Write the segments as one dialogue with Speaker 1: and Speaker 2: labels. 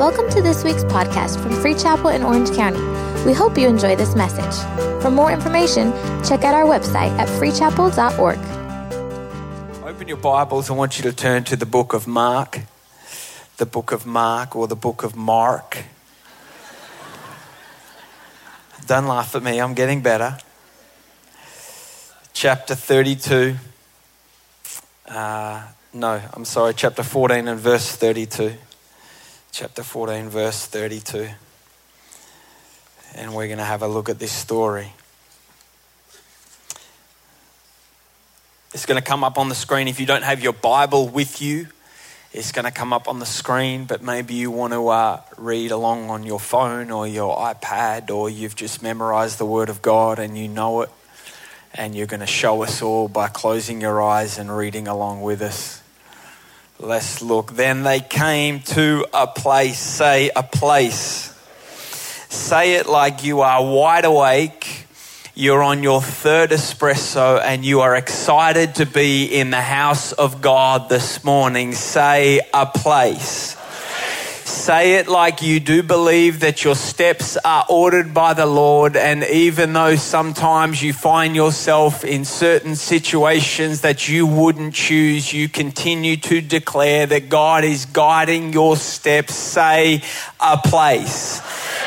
Speaker 1: Welcome to this week's podcast from Free Chapel in Orange County. We hope you enjoy this message. For more information, check out our website at freechapel.org.
Speaker 2: Open your Bibles. I want you to turn to the book of Mark, the book of Mark, or the book of Mark. Don't laugh at me, I'm getting better. Chapter 32. Uh, no, I'm sorry, chapter 14 and verse 32 chapter 14, verse 32. And we're going to have a look at this story. It's going to come up on the screen. If you don't have your Bible with you, it's going to come up on the screen, but maybe you want to uh, read along on your phone or your iPad, or you've just memorized the Word of God and you know it, and you're going to show us all by closing your eyes and reading along with us. Let's look. Then they came to a place. Say a place. Say it like you are wide awake. You're on your third espresso and you are excited to be in the house of God this morning. Say a place. Say it like you do believe that your steps are ordered by the Lord. And even though sometimes you find yourself in certain situations that you wouldn't choose, you continue to declare that God is guiding your steps. Say a place.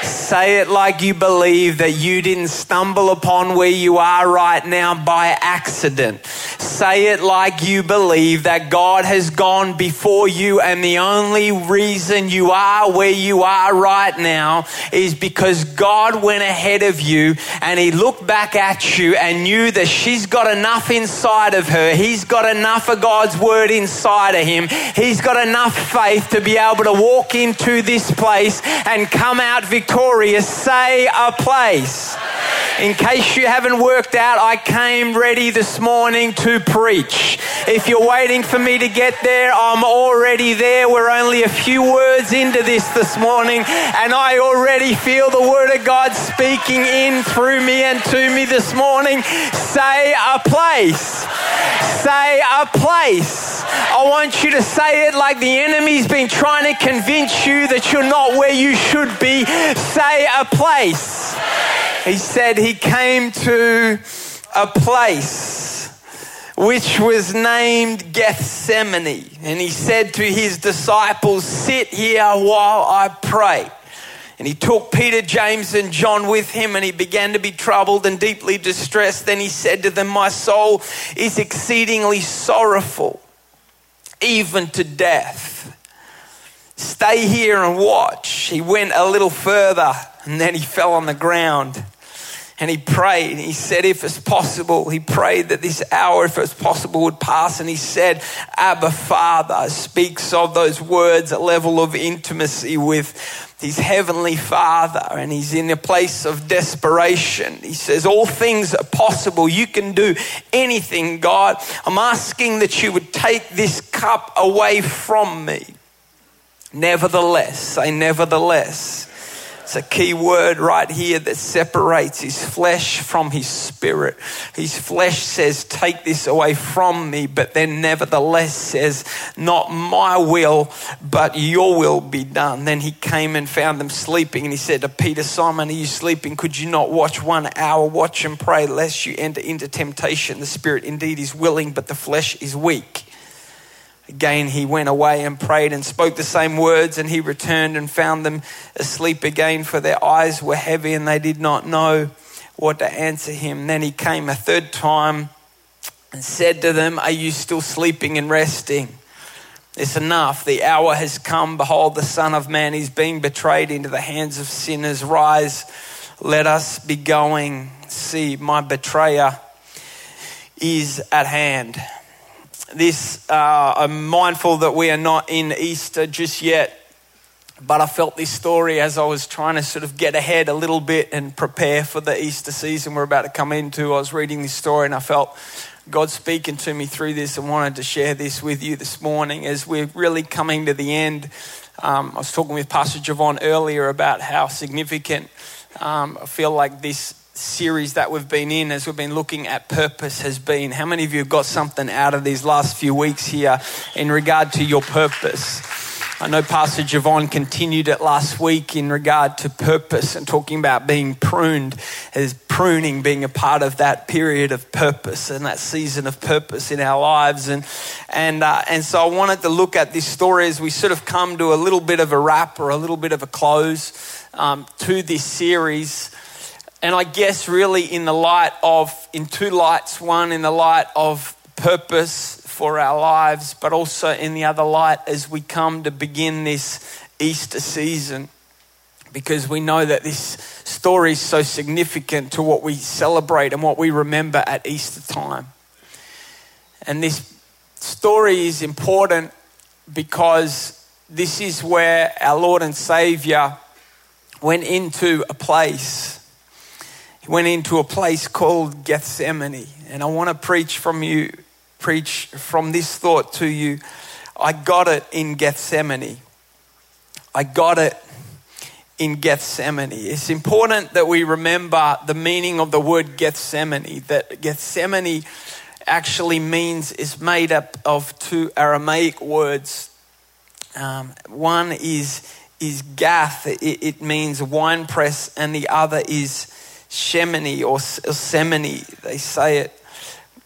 Speaker 2: Say it like you believe that you didn't stumble upon where you are right now by accident. Say it like you believe that God has gone before you and the only reason you are where you are right now is because God went ahead of you and He looked back at you and knew that she's got enough inside of her. He's got enough of God's word inside of him. He's got enough faith to be able to walk into this place and come out victorious. Say a place. In case you haven't worked out, I came ready this morning to preach. If you're waiting for me to get there, I'm already there. We're only a few words into this this morning, and I already feel the Word of God speaking in through me and to me this morning. Say a place. Say a place. I want you to say it like the enemy's been trying to convince you that you're not where you should be. Say a place. He said he came to a place which was named Gethsemane. And he said to his disciples, Sit here while I pray. And he took Peter, James, and John with him, and he began to be troubled and deeply distressed. Then he said to them, My soul is exceedingly sorrowful, even to death. Stay here and watch. He went a little further, and then he fell on the ground and he prayed. He said, if it's possible, he prayed that this hour, if it's possible, would pass. And he said, Abba Father, speaks of those words, a level of intimacy with his heavenly Father. And he's in a place of desperation. He says, All things are possible. You can do anything, God. I'm asking that you would take this cup away from me. Nevertheless, say, nevertheless it's a key word right here that separates his flesh from his spirit. His flesh says, Take this away from me, but then nevertheless says, Not my will, but your will be done. Then he came and found them sleeping, and he said to Peter, Simon, are you sleeping? Could you not watch one hour? Watch and pray, lest you enter into temptation. The spirit indeed is willing, but the flesh is weak. Again, he went away and prayed and spoke the same words, and he returned and found them asleep again, for their eyes were heavy and they did not know what to answer him. Then he came a third time and said to them, Are you still sleeping and resting? It's enough. The hour has come. Behold, the Son of Man is being betrayed into the hands of sinners. Rise, let us be going. See, my betrayer is at hand this, uh, I'm mindful that we are not in Easter just yet, but I felt this story as I was trying to sort of get ahead a little bit and prepare for the Easter season we're about to come into. I was reading this story and I felt God speaking to me through this and wanted to share this with you this morning as we're really coming to the end. Um, I was talking with Pastor Javon earlier about how significant um, I feel like this series that we've been in as we've been looking at purpose has been. How many of you have got something out of these last few weeks here in regard to your purpose? I know Pastor Javon continued it last week in regard to purpose and talking about being pruned, as pruning being a part of that period of purpose and that season of purpose in our lives. And, and, uh, and so I wanted to look at this story as we sort of come to a little bit of a wrap or a little bit of a close um, to this series. And I guess really in the light of, in two lights, one in the light of purpose for our lives, but also in the other light as we come to begin this Easter season. Because we know that this story is so significant to what we celebrate and what we remember at Easter time. And this story is important because this is where our Lord and Savior went into a place. He went into a place called Gethsemane. And I want to preach from you preach from this thought to you. I got it in Gethsemane. I got it in Gethsemane. It's important that we remember the meaning of the word Gethsemane, that Gethsemane actually means is made up of two Aramaic words. Um, one is is gath, it, it, means wine press, and the other is shemini or semini, they say it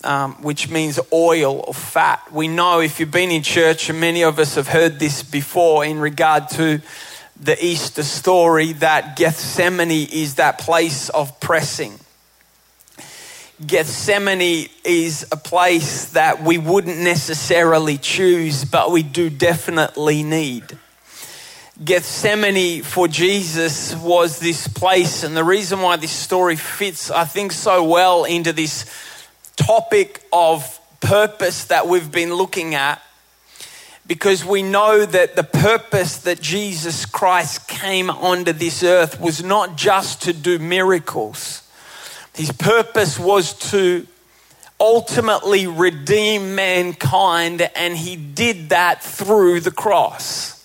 Speaker 2: um, which means oil or fat. We know if you've been in church, and many of us have heard this before in regard to the Easter story, that Gethsemane is that place of pressing. Gethsemane is a place that we wouldn't necessarily choose, but we do definitely need. Gethsemane for Jesus was this place, and the reason why this story fits, I think, so well into this topic of purpose that we've been looking at because we know that the purpose that Jesus Christ came onto this earth was not just to do miracles. His purpose was to ultimately redeem mankind, and he did that through the cross.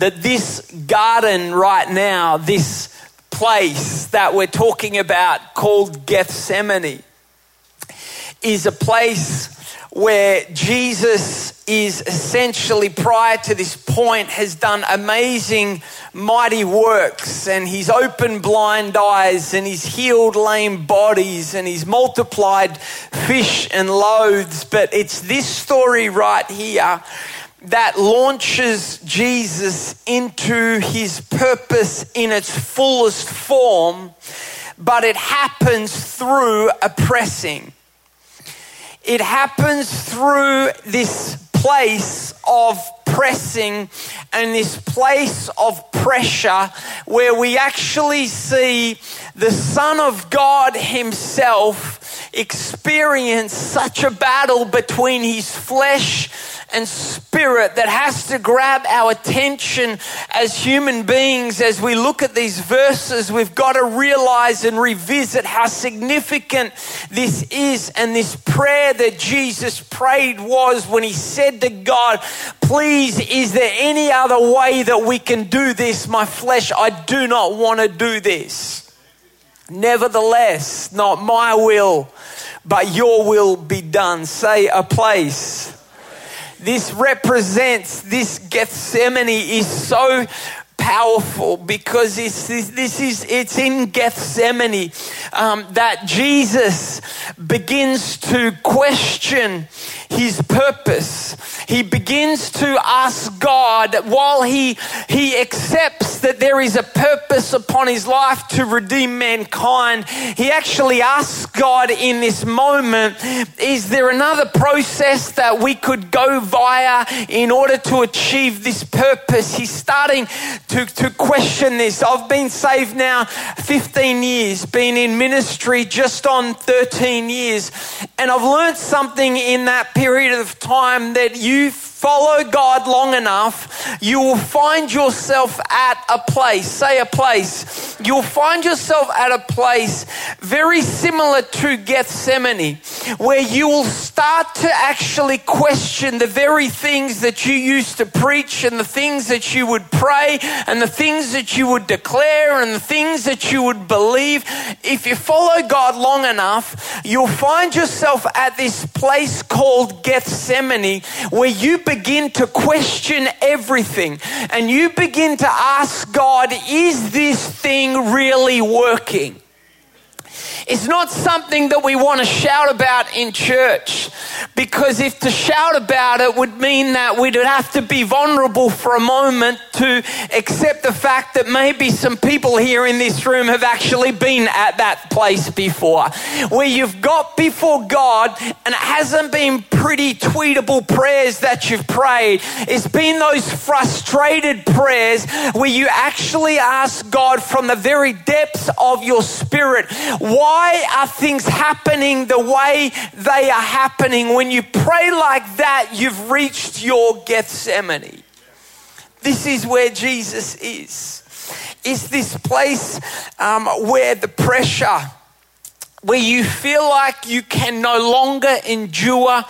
Speaker 2: That this garden right now, this place that we're talking about called Gethsemane, is a place where Jesus is essentially, prior to this point, has done amazing, mighty works, and he's opened blind eyes, and he's healed lame bodies, and he's multiplied fish and loaves. But it's this story right here that launches Jesus into his purpose in its fullest form, but it happens through a pressing. It happens through this place of pressing and this place of pressure where we actually see the Son of God Himself experience such a battle between His flesh and spirit that has to grab our attention as human beings as we look at these verses. We've got to realize and revisit how significant this is. And this prayer that Jesus prayed was when he said to God, Please, is there any other way that we can do this? My flesh, I do not want to do this. Nevertheless, not my will, but your will be done. Say a place this represents this Gethsemane is so powerful because it's, this is it's in Gethsemane um, that Jesus begins to question his purpose. He begins to ask God while he he accepts that there is a purpose upon his life to redeem mankind. He actually asks God in this moment, is there another process that we could go via in order to achieve this purpose? He's starting to, to question this. I've been saved now 15 years, been in ministry just on 13 years, and I've learned something in that period of time that you follow God long enough, you will find yourself at a place, say a place, you'll find yourself at a place very similar to Gethsemane, where you will start to actually question the very things that you used to preach and the things that you would pray and the things that you would declare and the things that you would believe. If you follow God long enough, you'll find yourself at this place called Gethsemane where you begin to question everything and you begin to ask God, is this thing really working? It's not something that we want to shout about in church because if to shout about it would mean that we'd have to be vulnerable for a moment to accept the fact that maybe some people here in this room have actually been at that place before where you've got before God and it hasn't been pretty tweetable prayers that you've prayed. It's been those frustrated prayers where you actually ask God from the very depths of your spirit, why are things happening the way they are happening? When you pray like that, you've reached your Gethsemane. This is where Jesus is. Is this place um, where the pressure where you feel like you can no longer endure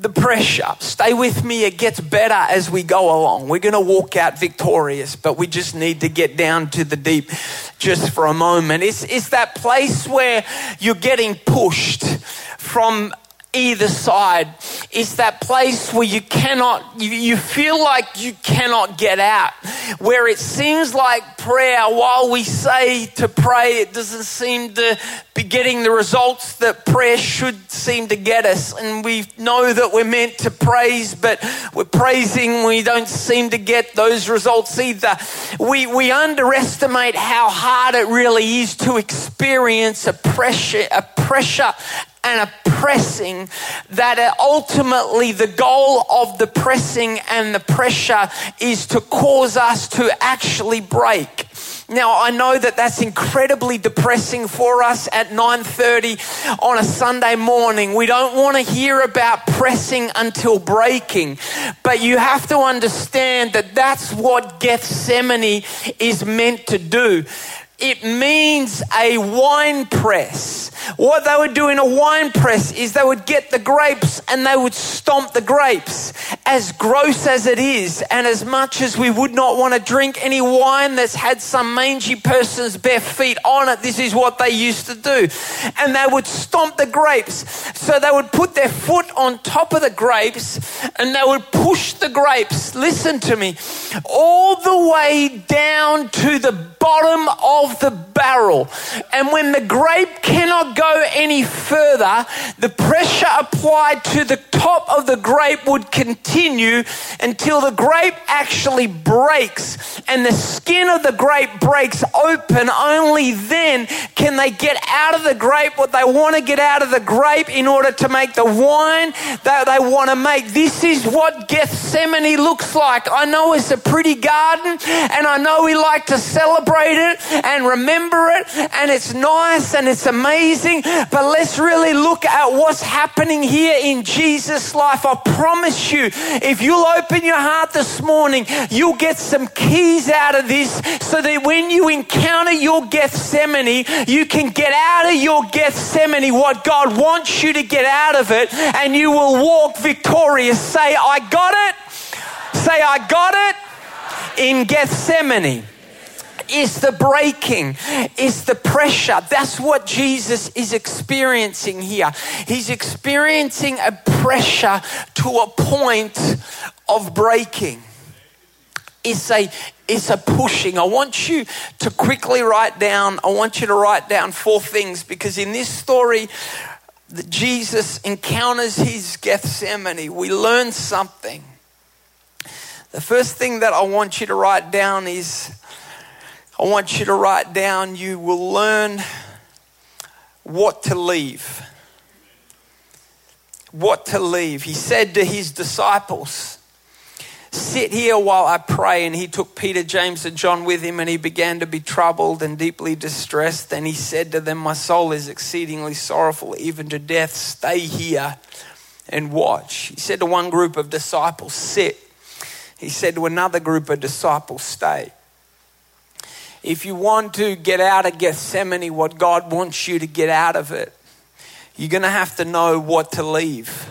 Speaker 2: the pressure. Stay with me, it gets better as we go along. We're going to walk out victorious, but we just need to get down to the deep just for a moment. It's, it's that place where you're getting pushed from either side. It's that place where you cannot, you, you feel like you cannot get out. Where it seems like prayer, while we say to pray, it doesn't seem to be getting the results that prayer should seem to get us. And we know that we're meant to praise, but we're praising, we don't seem to get those results either. We, we underestimate how hard it really is to experience a pressure, a pressure and a pressing that ultimately the goal of the pressing and the pressure is to cause us to actually break. Now I know that that's incredibly depressing for us at 9:30 on a Sunday morning. We don't want to hear about pressing until breaking. But you have to understand that that's what Gethsemane is meant to do. It means a wine press. What they would do in a wine press is they would get the grapes and they would stomp the grapes. As gross as it is, and as much as we would not want to drink any wine that's had some mangy person's bare feet on it, this is what they used to do. And they would stomp the grapes. So they would put their foot on top of the grapes and they would push the grapes, listen to me, all the way down to the bottom of the barrel. And when the grape cannot go any further, the pressure applied to the top of the grape would continue until the grape actually breaks and the skin of the grape breaks open. Only then can they get out of the grape what they want to get out of the grape in order to make the wine that they want to make. This is what Gethsemane looks like. I know it's a pretty garden and I know we like to celebrate it and remember it and it's nice and it's amazing, but let's really look at what's happening here in Jesus' life. I promise you, if you'll open your heart this morning, you'll get some keys out of this so that when you encounter your Gethsemane, you can get out of your Gethsemane what God wants you to get out of it and you will walk victorious. Say, I got it. Say, I got it in Gethsemane. It's the breaking, it's the pressure. That's what Jesus is experiencing here. He's experiencing a pressure to a point of breaking. It's a it's a pushing. I want you to quickly write down, I want you to write down four things because in this story Jesus encounters his Gethsemane, we learn something. The first thing that I want you to write down is I want you to write down you will learn what to leave. What to leave. He said to his disciples, Sit here while I pray. And he took Peter, James, and John with him, and he began to be troubled and deeply distressed. And he said to them, My soul is exceedingly sorrowful, even to death. Stay here and watch. He said to one group of disciples, Sit. He said to another group of disciples, Stay. If you want to get out of Gethsemane, what God wants you to get out of it, you're going to have to know what to leave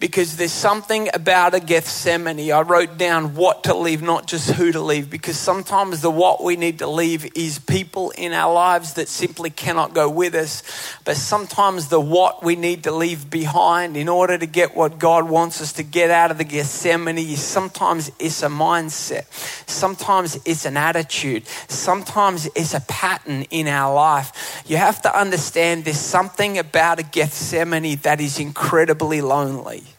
Speaker 2: because there's something about a Gethsemane. I wrote down what to leave, not just who to leave, because sometimes the what we need to leave is people in our lives that simply cannot go with us. But sometimes the what we need to leave behind in order to get what God wants us to get out of the Gethsemane is sometimes it's a mindset, sometimes it's an attitude, sometimes it's a pattern in our life. You have to understand there's something about a Gethsemane that is incredibly lonely.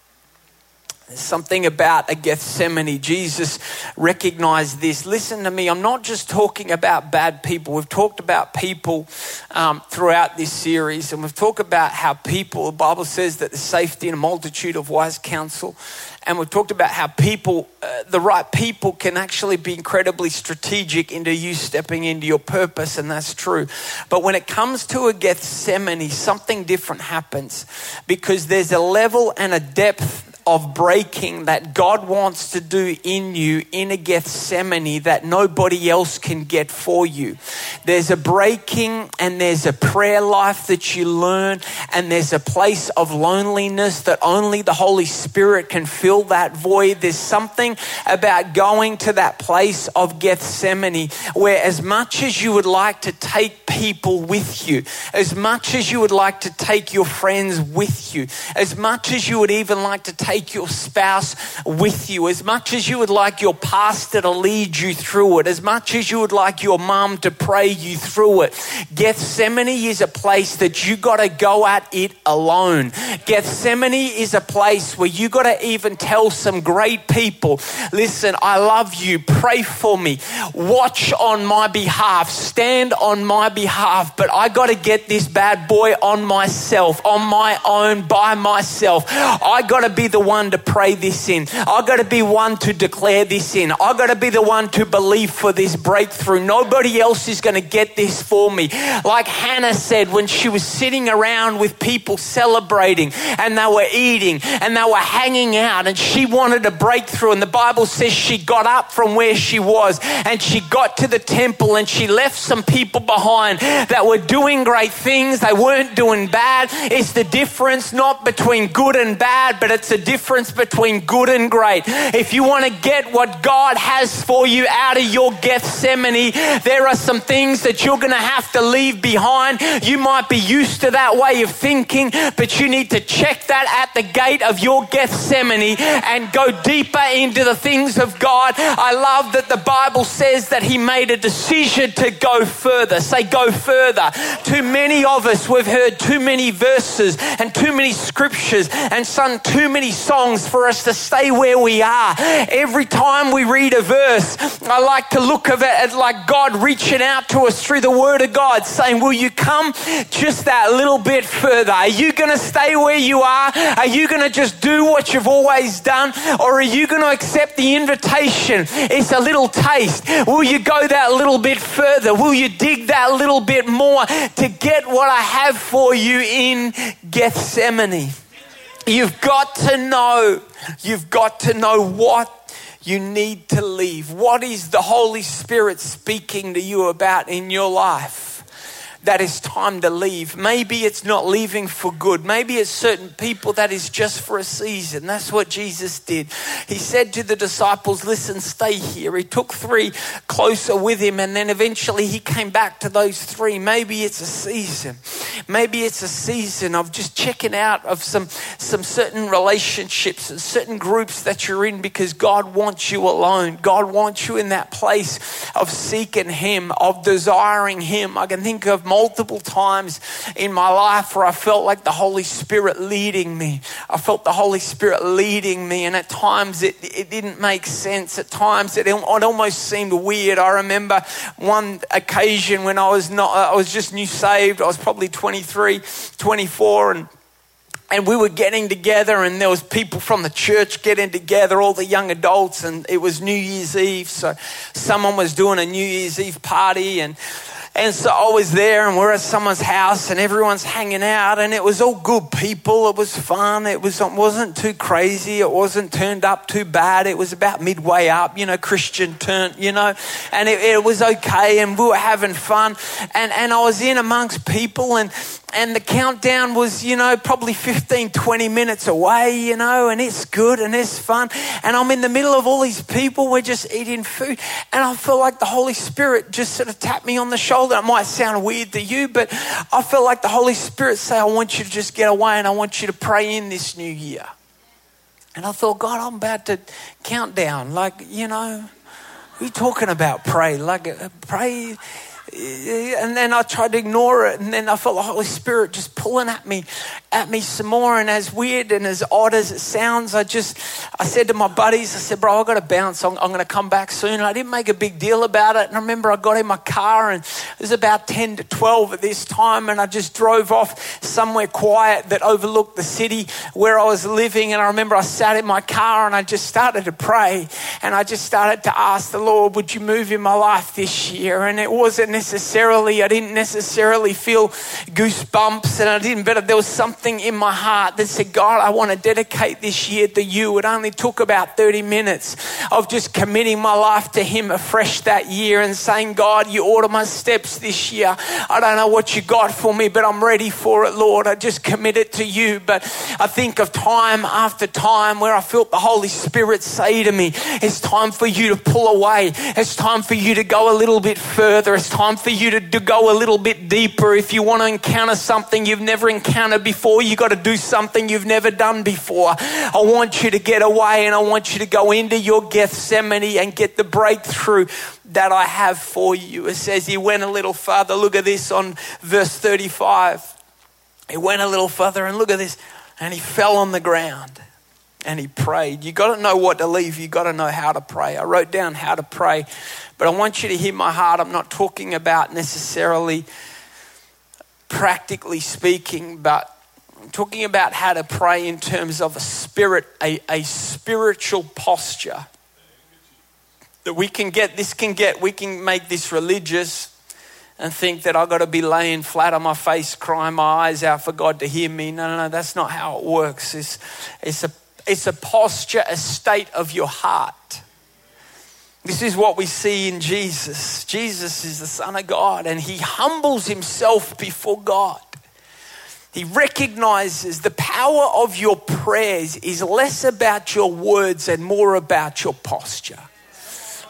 Speaker 2: Something about a Gethsemane. Jesus recognized this. Listen to me, I'm not just talking about bad people. We've talked about people um, throughout this series, and we've talked about how people, the Bible says that the safety in a multitude of wise counsel. And we've talked about how people, uh, the right people, can actually be incredibly strategic into you stepping into your purpose, and that's true. But when it comes to a Gethsemane, something different happens because there's a level and a depth of breaking that God wants to do in you in a Gethsemane that nobody else can get for you. There's a breaking and there's a prayer life that you learn, and there's a place of loneliness that only the Holy Spirit can fill that void. There's something about going to that place of Gethsemane where, as much as you would like to take people with you, as much as you would like to take your friends with you, as much as you would even like to take your spouse with you, as much as you would like your pastor to lead you through it, as much as you would like your mom to pray you through it. Gethsemane is a place that you got to go at it alone. Gethsemane is a place where you got to even tell some great people, listen, I love you, pray for me, watch on my behalf, stand on my behalf, but I got to get this bad boy on myself, on my own, by myself. I got to be the one to pray this in. I got to be one to declare this in. I got to be the one to believe for this breakthrough. Nobody else is going to get this for me. Like Hannah said when she was sitting around with people celebrating and they were eating and they were hanging out and she wanted a breakthrough. And the Bible says she got up from where she was and she got to the temple and she left some people behind that were doing great things. They weren't doing bad. It's the difference not between good and bad, but it's a difference between good and great. If you want to get what God has for you out of your Gethsemane, there are some things that you're going to have to leave behind. You might be used to that way of thinking, but you need to check that at the gate of your Gethsemane and go deeper into the things of God. I love that the Bible says that He made a decision to go further. Say, go further. Too many of us, we've heard too many verses and too many scriptures and sung too many songs for us to stay where we are. Every time we read a verse, I like to look at it like God reaching out to us through the Word of God, saying, Will you come just that little bit further? Are you going to stay where you are? Are you going to just do what you've always done? Or are you going to accept the invitation? It's a little taste. Will you go that little bit further? Will you dig that little bit more to get what I have for you in Gethsemane? You've got to know, you've got to know what you need to leave. What is the Holy Spirit speaking to you about in your life? That is time to leave. Maybe it's not leaving for good. Maybe it's certain people that is just for a season. That's what Jesus did. He said to the disciples, Listen, stay here. He took three closer with him, and then eventually he came back to those three. Maybe it's a season. Maybe it's a season of just checking out of some, some certain relationships and certain groups that you're in because God wants you alone. God wants you in that place of seeking Him, of desiring Him. I can think of multiple times in my life where I felt like the Holy Spirit leading me. I felt the Holy Spirit leading me, and at times it, it didn't make sense. At times it, it almost seemed weird. I remember one occasion when I was not, I was just new saved. I was probably 23, 24, and and we were getting together and there was people from the church getting together all the young adults and it was new year's eve so someone was doing a new year's eve party and And so I was there, and we're at someone's house, and everyone's hanging out, and it was all good people. It was fun. It was it wasn't too crazy. It wasn't turned up too bad. It was about midway up, you know, Christian turn, you know, and it, it was okay, and we were having fun. And and I was in amongst people, and and the countdown was, you know, probably 15, 20 minutes away, you know, and it's good and it's fun. And I'm in the middle of all these people, we're just eating food. And I feel like the Holy Spirit just sort of tapped me on the shoulder. It might sound weird to you, but I feel like the Holy Spirit say, I want you to just get away and I want you to pray in this new year. And I thought, God, I'm about to count down. Like, you know, we talking about pray. Like, uh, pray and then I tried to ignore it, and then I felt the Holy Spirit just pulling at me, at me some more. And as weird and as odd as it sounds, I just, I said to my buddies, I said, "Bro, I got to bounce. I'm, I'm going to come back soon." And I didn't make a big deal about it. And I remember I got in my car, and it was about ten to twelve at this time, and I just drove off somewhere quiet that overlooked the city where I was living. And I remember I sat in my car, and I just started to pray, and I just started to ask the Lord, "Would you move in my life this year?" And it wasn't necessarily, I didn't necessarily feel goosebumps and I didn't, but there was something in my heart that said, God, I want to dedicate this year to you. It only took about 30 minutes of just committing my life to Him afresh that year and saying, God, you order my steps this year. I don't know what you got for me, but I'm ready for it, Lord. I just commit it to you. But I think of time after time where I felt the Holy Spirit say to me, it's time for you to pull away. It's time for you to go a little bit further. It's time time for you to, to go a little bit deeper. If you want to encounter something you've never encountered before, you've got to do something you've never done before. I want you to get away and I want you to go into your Gethsemane and get the breakthrough that I have for you. It says he went a little further. Look at this on verse 35. He went a little further and look at this. And he fell on the ground and he prayed. You got to know what to leave. You got to know how to pray. I wrote down how to pray, but I want you to hear my heart. I'm not talking about necessarily practically speaking, but I'm talking about how to pray in terms of a spirit, a, a spiritual posture. That we can get, this can get, we can make this religious and think that I've got to be laying flat on my face, crying my eyes out for God to hear me. No, no, no, that's not how it works. It's, it's a it's a posture, a state of your heart. This is what we see in Jesus. Jesus is the Son of God and he humbles himself before God. He recognizes the power of your prayers is less about your words and more about your posture.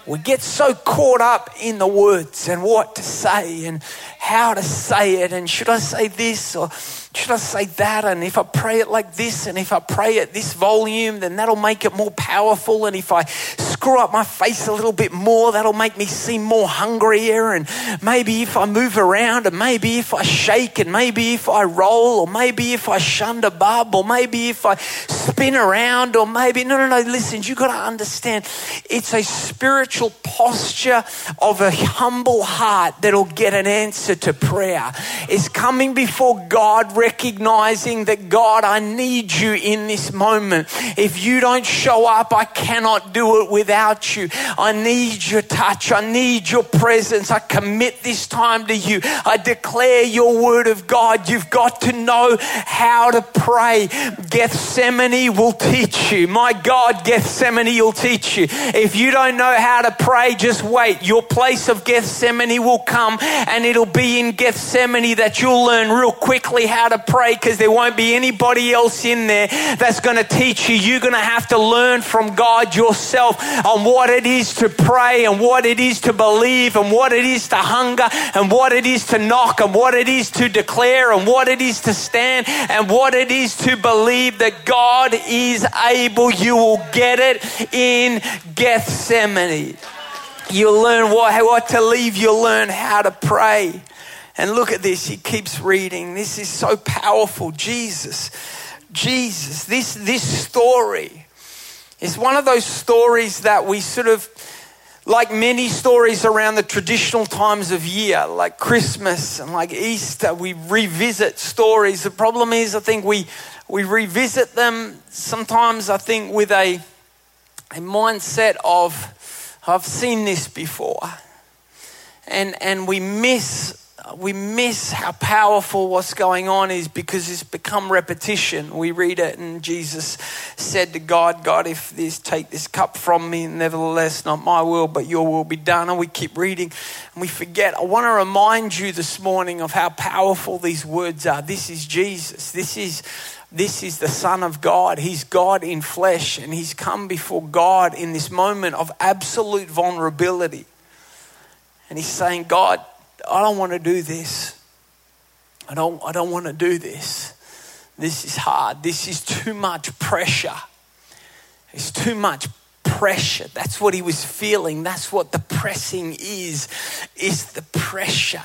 Speaker 2: We get so caught up in the words and what to say and how to say it and should I say this or should I say that? And if I pray it like this, and if I pray at this volume, then that'll make it more powerful. And if I screw up my face a little bit more, that'll make me seem more hungrier. And maybe if I move around, and maybe if I shake, and maybe if I roll, or maybe if I shunned a bub, or maybe if I spin around, or maybe, no, no, no, listen, you've got to understand it's a spiritual posture of a humble heart that'll get an answer to prayer. It's coming before God recognizing that God, I need you in this moment. If you don't show up, I cannot do it without you. I need your touch. I need your presence. I commit this time to you. I declare your word of God. You've got to know how to pray. Gethsemane will teach you. My God, Gethsemane will teach you. If you don't know how to pray, just wait. Your place of Gethsemane will come and it'll be in Gethsemane that you'll learn real quickly how to pray because there won't be anybody else in there that's going to teach you. You're going to have to learn from God yourself on what it is to pray and what it is to believe and what it is to hunger and what it is to knock and what it is to declare and what it is to stand and what it is to believe that God is able. You will get it in Gethsemane. You'll learn what, what to leave, you'll learn how to pray. And look at this, he keeps reading. This is so powerful. Jesus, Jesus, this, this story is one of those stories that we sort of, like many stories around the traditional times of year, like Christmas and like Easter, we revisit stories. The problem is, I think we, we revisit them sometimes, I think, with a, a mindset of, I've seen this before. and, and we miss we miss how powerful what's going on is because it's become repetition. We read it, and Jesus said to God, God, if this take this cup from me, nevertheless, not my will, but your will be done. And we keep reading and we forget. I want to remind you this morning of how powerful these words are. This is Jesus. This is this is the Son of God. He's God in flesh, and He's come before God in this moment of absolute vulnerability. And He's saying, God, I don't want to do this. I don't, I don't want to do this. This is hard. This is too much pressure. It's too much pressure. That's what he was feeling. That's what the pressing is. Is the pressure.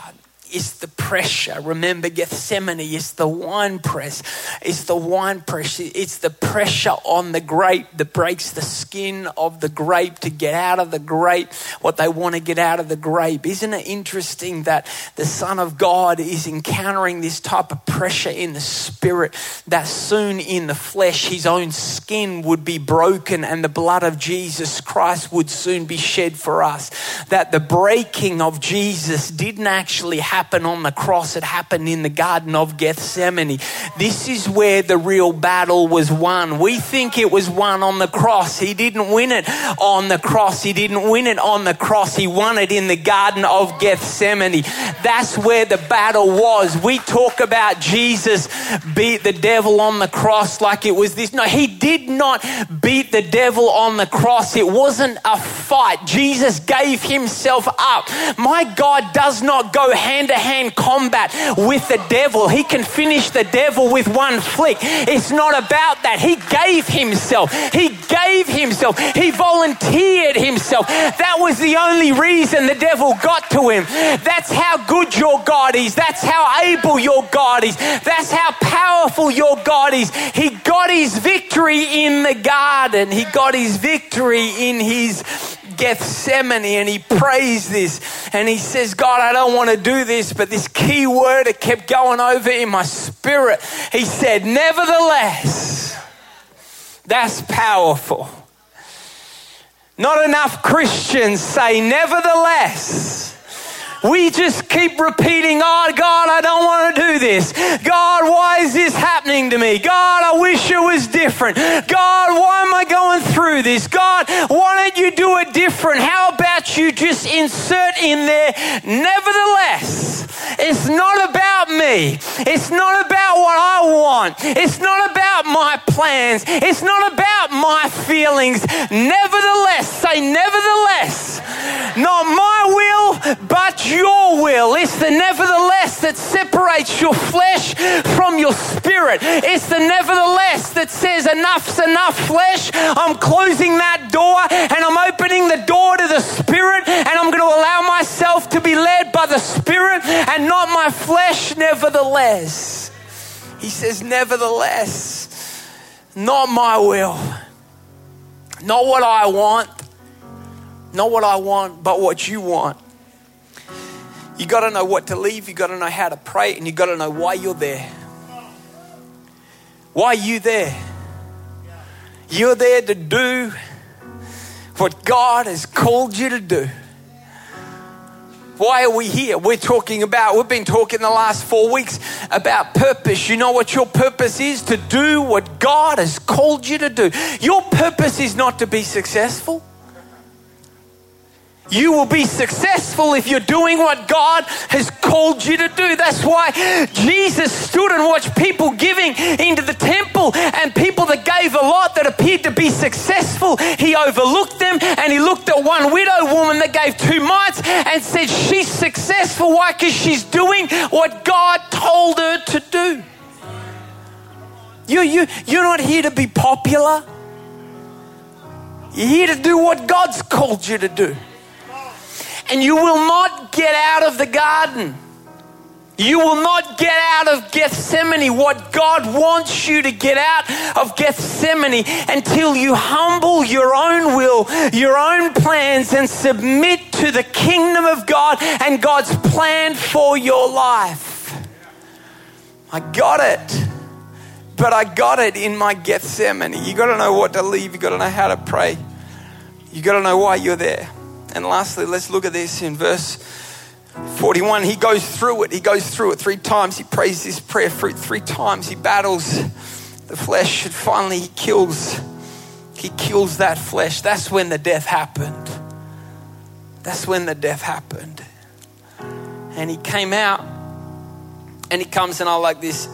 Speaker 2: It's the pressure. Remember Gethsemane, it's the wine press. It's the wine press. It's the pressure on the grape that breaks the skin of the grape to get out of the grape what they want to get out of the grape. Isn't it interesting that the Son of God is encountering this type of pressure in the spirit that soon in the flesh his own skin would be broken and the blood of Jesus Christ would soon be shed for us? That the breaking of Jesus didn't actually happen happen on the cross, it happened in the Garden of Gethsemane. This is where the real battle was won. We think it was won on the cross. He didn't win it on the cross. He didn't win it on the cross. He won it in the Garden of Gethsemane. That's where the battle was. We talk about Jesus beat the devil on the cross like it was this. No, he did not beat the devil on the cross. It wasn't a fight. Jesus gave himself up. My God does not go hand hand to hand combat with the devil. He can finish the devil with one flick. It's not about that. He gave himself. He gave himself. He volunteered himself. That was the only reason the devil got to him. That's how good your God is. That's how able your God is. That's how powerful your God is. He got his victory in the garden. He got his victory in his Gethsemane and he prays this and he says, God, I don't want to do this, but this key word, it kept going over in my spirit. He said, Nevertheless, that's powerful. Not enough Christians say, Nevertheless. We just keep repeating, Oh, God, I don't want to do this. God, why is this happening to me? God, I wish it was different. God, why am I through this? God, why don't you do it different? How about you just insert in there, nevertheless, it's not about me. It's not about what I want. It's not about my plans. It's not about my feelings. Nevertheless, say, nevertheless, not my will, but your will. It's the nevertheless that separates your flesh from your spirit. It's the nevertheless that says, enough's enough flesh. I'm closing that door and I'm opening the door to the spirit and I'm going to allow myself to be led by the spirit and not my flesh, nevertheless. He says, nevertheless, not my will, not what I want, not what I want, but what you want. You got to know what to leave, you got to know how to pray, and you got to know why you're there. Why are you there? You're there to do what God has called you to do. Why are we here? We're talking about, we've been talking the last four weeks about purpose. You know what your purpose is? To do what God has called you to do. Your purpose is not to be successful. You will be successful if you're doing what God has called you to do. That's why Jesus stood and watched people giving into the temple and people that gave a lot that appeared to be successful. He overlooked them and he looked at one widow woman that gave two mites and said, She's successful. Why? Because she's doing what God told her to do. You, you, you're not here to be popular. You're here to do what God's called you to do and you will not get out of the garden. You will not get out of Gethsemane what God wants you to get out of Gethsemane until you humble your own will, your own plans, and submit to the kingdom of God and God's plan for your life. I got it, but I got it in my Gethsemane. You got to know what to leave, you got to know how to pray, you got to know why you're there. And lastly, let's look at this in verse 41, he goes through it. He goes through it three times. He prays this prayer fruit three times. He battles the flesh and finally he kills he kills that flesh. That's when the death happened. That's when the death happened. And he came out and he comes and I like this.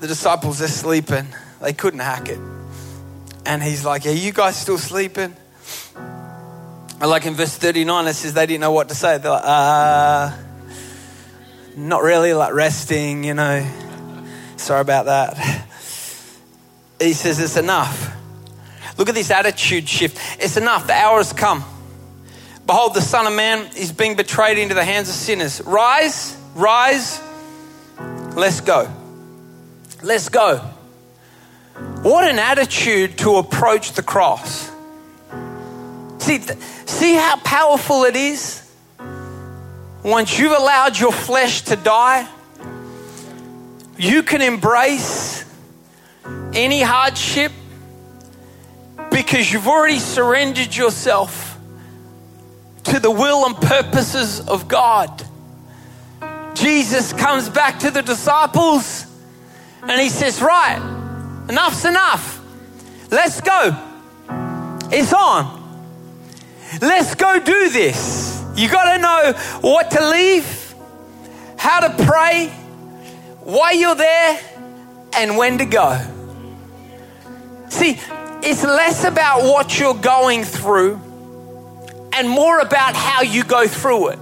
Speaker 2: The disciples are sleeping. They couldn't hack it. And he's like, Are you guys still sleeping? Like in verse 39, it says they didn't know what to say. They're like, uh, not really, like resting, you know. Sorry about that. He says, It's enough. Look at this attitude shift. It's enough. The hour has come. Behold, the Son of Man is being betrayed into the hands of sinners. Rise, rise, let's go. Let's go. What an attitude to approach the cross. See, see how powerful it is? Once you've allowed your flesh to die, you can embrace any hardship because you've already surrendered yourself to the will and purposes of God. Jesus comes back to the disciples and he says, Right, enough's enough. Let's go. It's on. Let's go do this. You got to know what to leave, how to pray, why you're there, and when to go. See, it's less about what you're going through and more about how you go through it.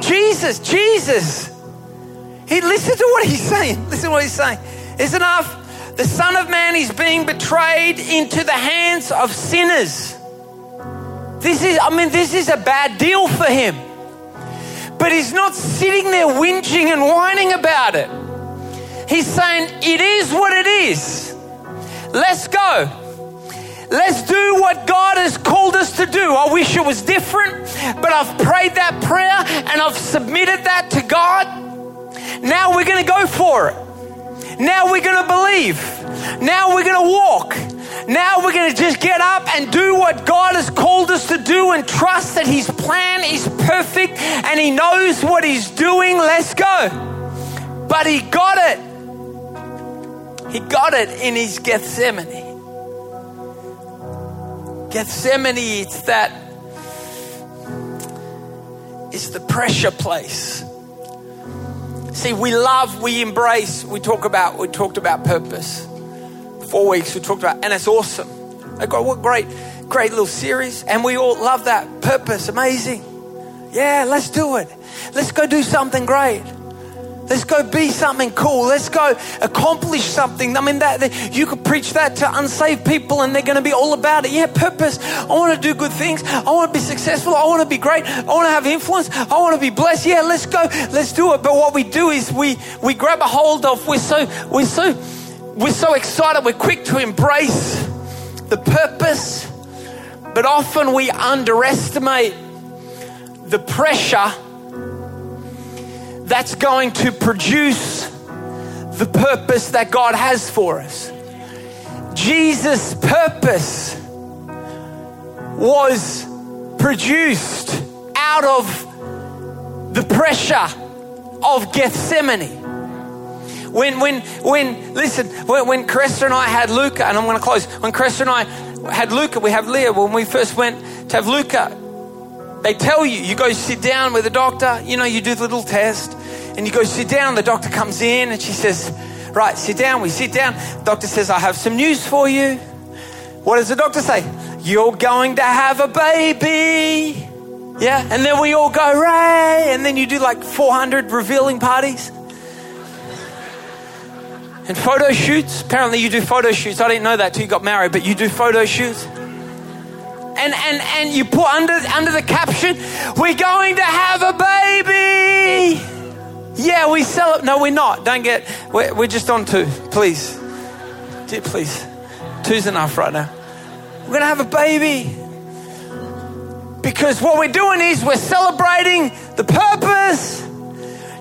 Speaker 2: Jesus, Jesus. He listen to what he's saying. Listen to what he's saying. It's enough. The Son of Man is being betrayed into the hands of sinners. This is, I mean, this is a bad deal for him. But he's not sitting there whinging and whining about it. He's saying, It is what it is. Let's go. Let's do what God has called us to do. I wish it was different, but I've prayed that prayer and I've submitted that to God. Now we're going to go for it. Now we're going to believe. Now we're going to walk. Now we're going to just get up and do what God has called us to do and trust that His plan is perfect and He knows what He's doing. Let's go. But He got it. He got it in His Gethsemane. Gethsemane, it's that, it's the pressure place. See, we love, we embrace, we talk about, we talked about purpose. Four weeks we talked about, and it's awesome. Got what great, great little series, and we all love that purpose. Amazing. Yeah, let's do it. Let's go do something great. Let's go be something cool. Let's go accomplish something. I mean, that, that you could preach that to unsaved people, and they're going to be all about it. Yeah, purpose. I want to do good things. I want to be successful. I want to be great. I want to have influence. I want to be blessed. Yeah, let's go. Let's do it. But what we do is we we grab a hold of. We're so we're so we're so excited. We're quick to embrace the purpose, but often we underestimate the pressure that's going to produce the purpose that God has for us. Jesus' purpose was produced out of the pressure of Gethsemane. When, when, when, listen, when, when and I had Luca, and I'm going to close, when Cresta and I had Luca, we have Leah, when we first went to have Luca, they tell you, you go sit down with the doctor, you know, you do the little test, and you go sit down. The doctor comes in and she says, Right, sit down. We sit down. doctor says, I have some news for you. What does the doctor say? You're going to have a baby. Yeah, and then we all go, Ray, and then you do like 400 revealing parties and photo shoots. Apparently, you do photo shoots. I didn't know that till you got married, but you do photo shoots and, and, and you put under, under the caption, We're going to have a baby. Yeah, we sell it. No, we're not. Don't get, we're, we're just on two. Please. Dear, Please. Two's enough right now. We're going to have a baby. Because what we're doing is we're celebrating the purpose.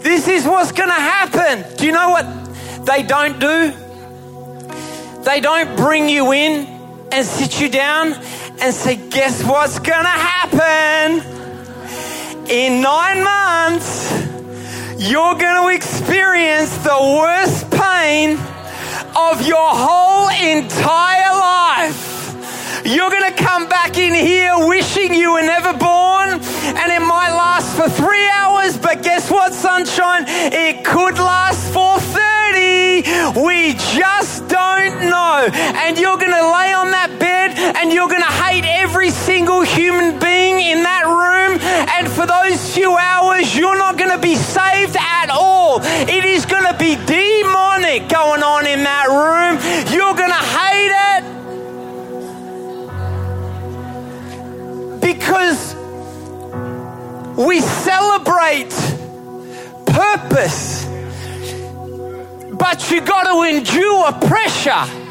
Speaker 2: This is what's going to happen. Do you know what they don't do? They don't bring you in and sit you down and say, Guess what's gonna happen? In nine months, you're to experience the worst pain of your whole entire life. You're going to come back in here wishing you were never born, and it might last for three hours, but guess what, sunshine? It could last for 30. We just don't know. And you're going to lay on that bed and you're going to hate every single human being in that room. And for those few hours, you're not going to be saved at all. It is going to be demonic going on in that room. You're going to hate it. Because we celebrate purpose, but you got to endure pressure.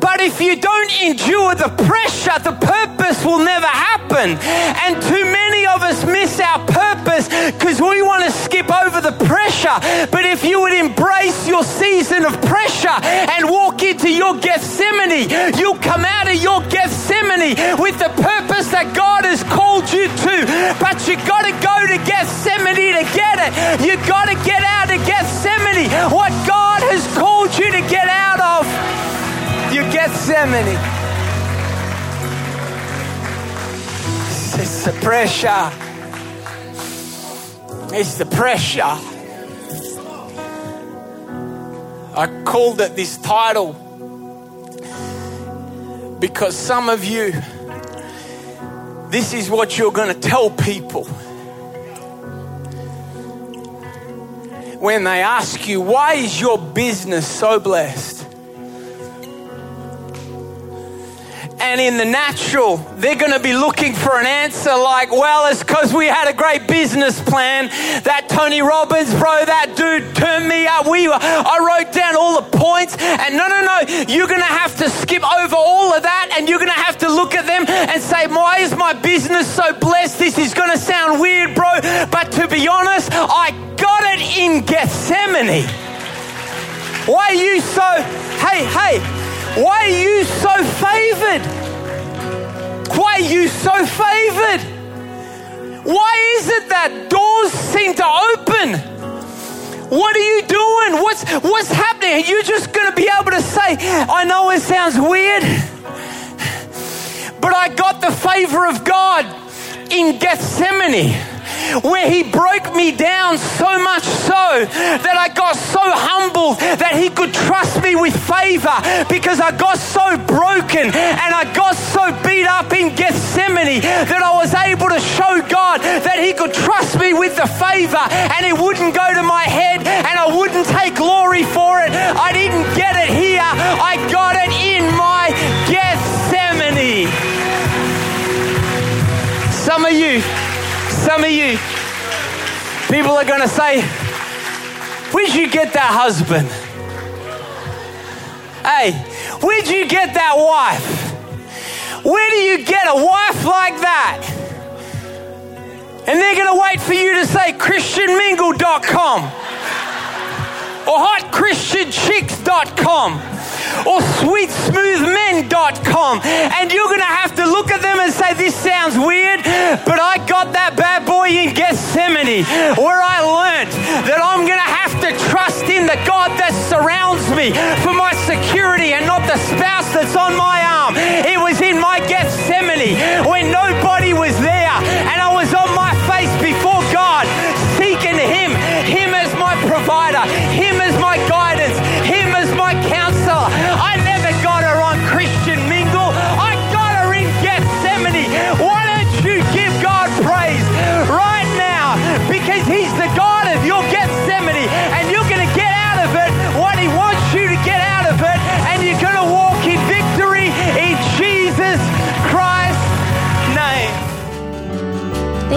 Speaker 2: But if you don't endure the pressure, the purpose will never happen. And too many of us miss our purpose because we want to skip over the pressure. But if you would embrace your season of pressure and walk into your Gethsemane, you'll come out of your Gethsemane with the purpose that God has called you to. But you got to go to Gethsemane to get it. You got to get out of Gethsemane. What God has called you to get out of you Gethsemane. It's the pressure. It's the pressure. I called it this title because some of you, this is what you're going to tell people. When they ask you, why is your business so blessed? And in the natural, they're going to be looking for an answer like, well, it's because we had a great business plan. That Tony Robbins, bro, that dude turned me up. We, I wrote down all the points. And no, no, no, you're going to have to skip over all of that and you're going to have to look at them and say, why is my business so blessed? This is going to sound weird, bro. But to be honest, I got it in Gethsemane. Why are you so, hey, hey, why are you so favored? Why are you so favored? Why is it that doors seem to open? What are you doing? What's what's happening? Are you just going to be able to say, I know it sounds weird, but I got the favor of God in Gethsemane where he broke me down so much so that I got so humbled that he could trust me with favor because I got so broken and I got so beat up in Gethsemane that I was able to show God that he could trust me with the favor and it wouldn't go to my head and I wouldn't take glory for it. I didn't get it here, I got it in my Gethsemane. Some of you some of you, people are going to say, Where'd you get that husband? Hey, where'd you get that wife? Where do you get a wife like that? And they're going to wait for you to say ChristianMingle.com or HotChristianChicks.com or sweetsmoothmen.com. And you're going to have to look at them and say, This sounds weird, but I got that bad boy in Gethsemane where I learned that I'm going to have to trust in the God that surrounds me for my security and not the spouse that's on my arm. It was in my Gethsemane when nobody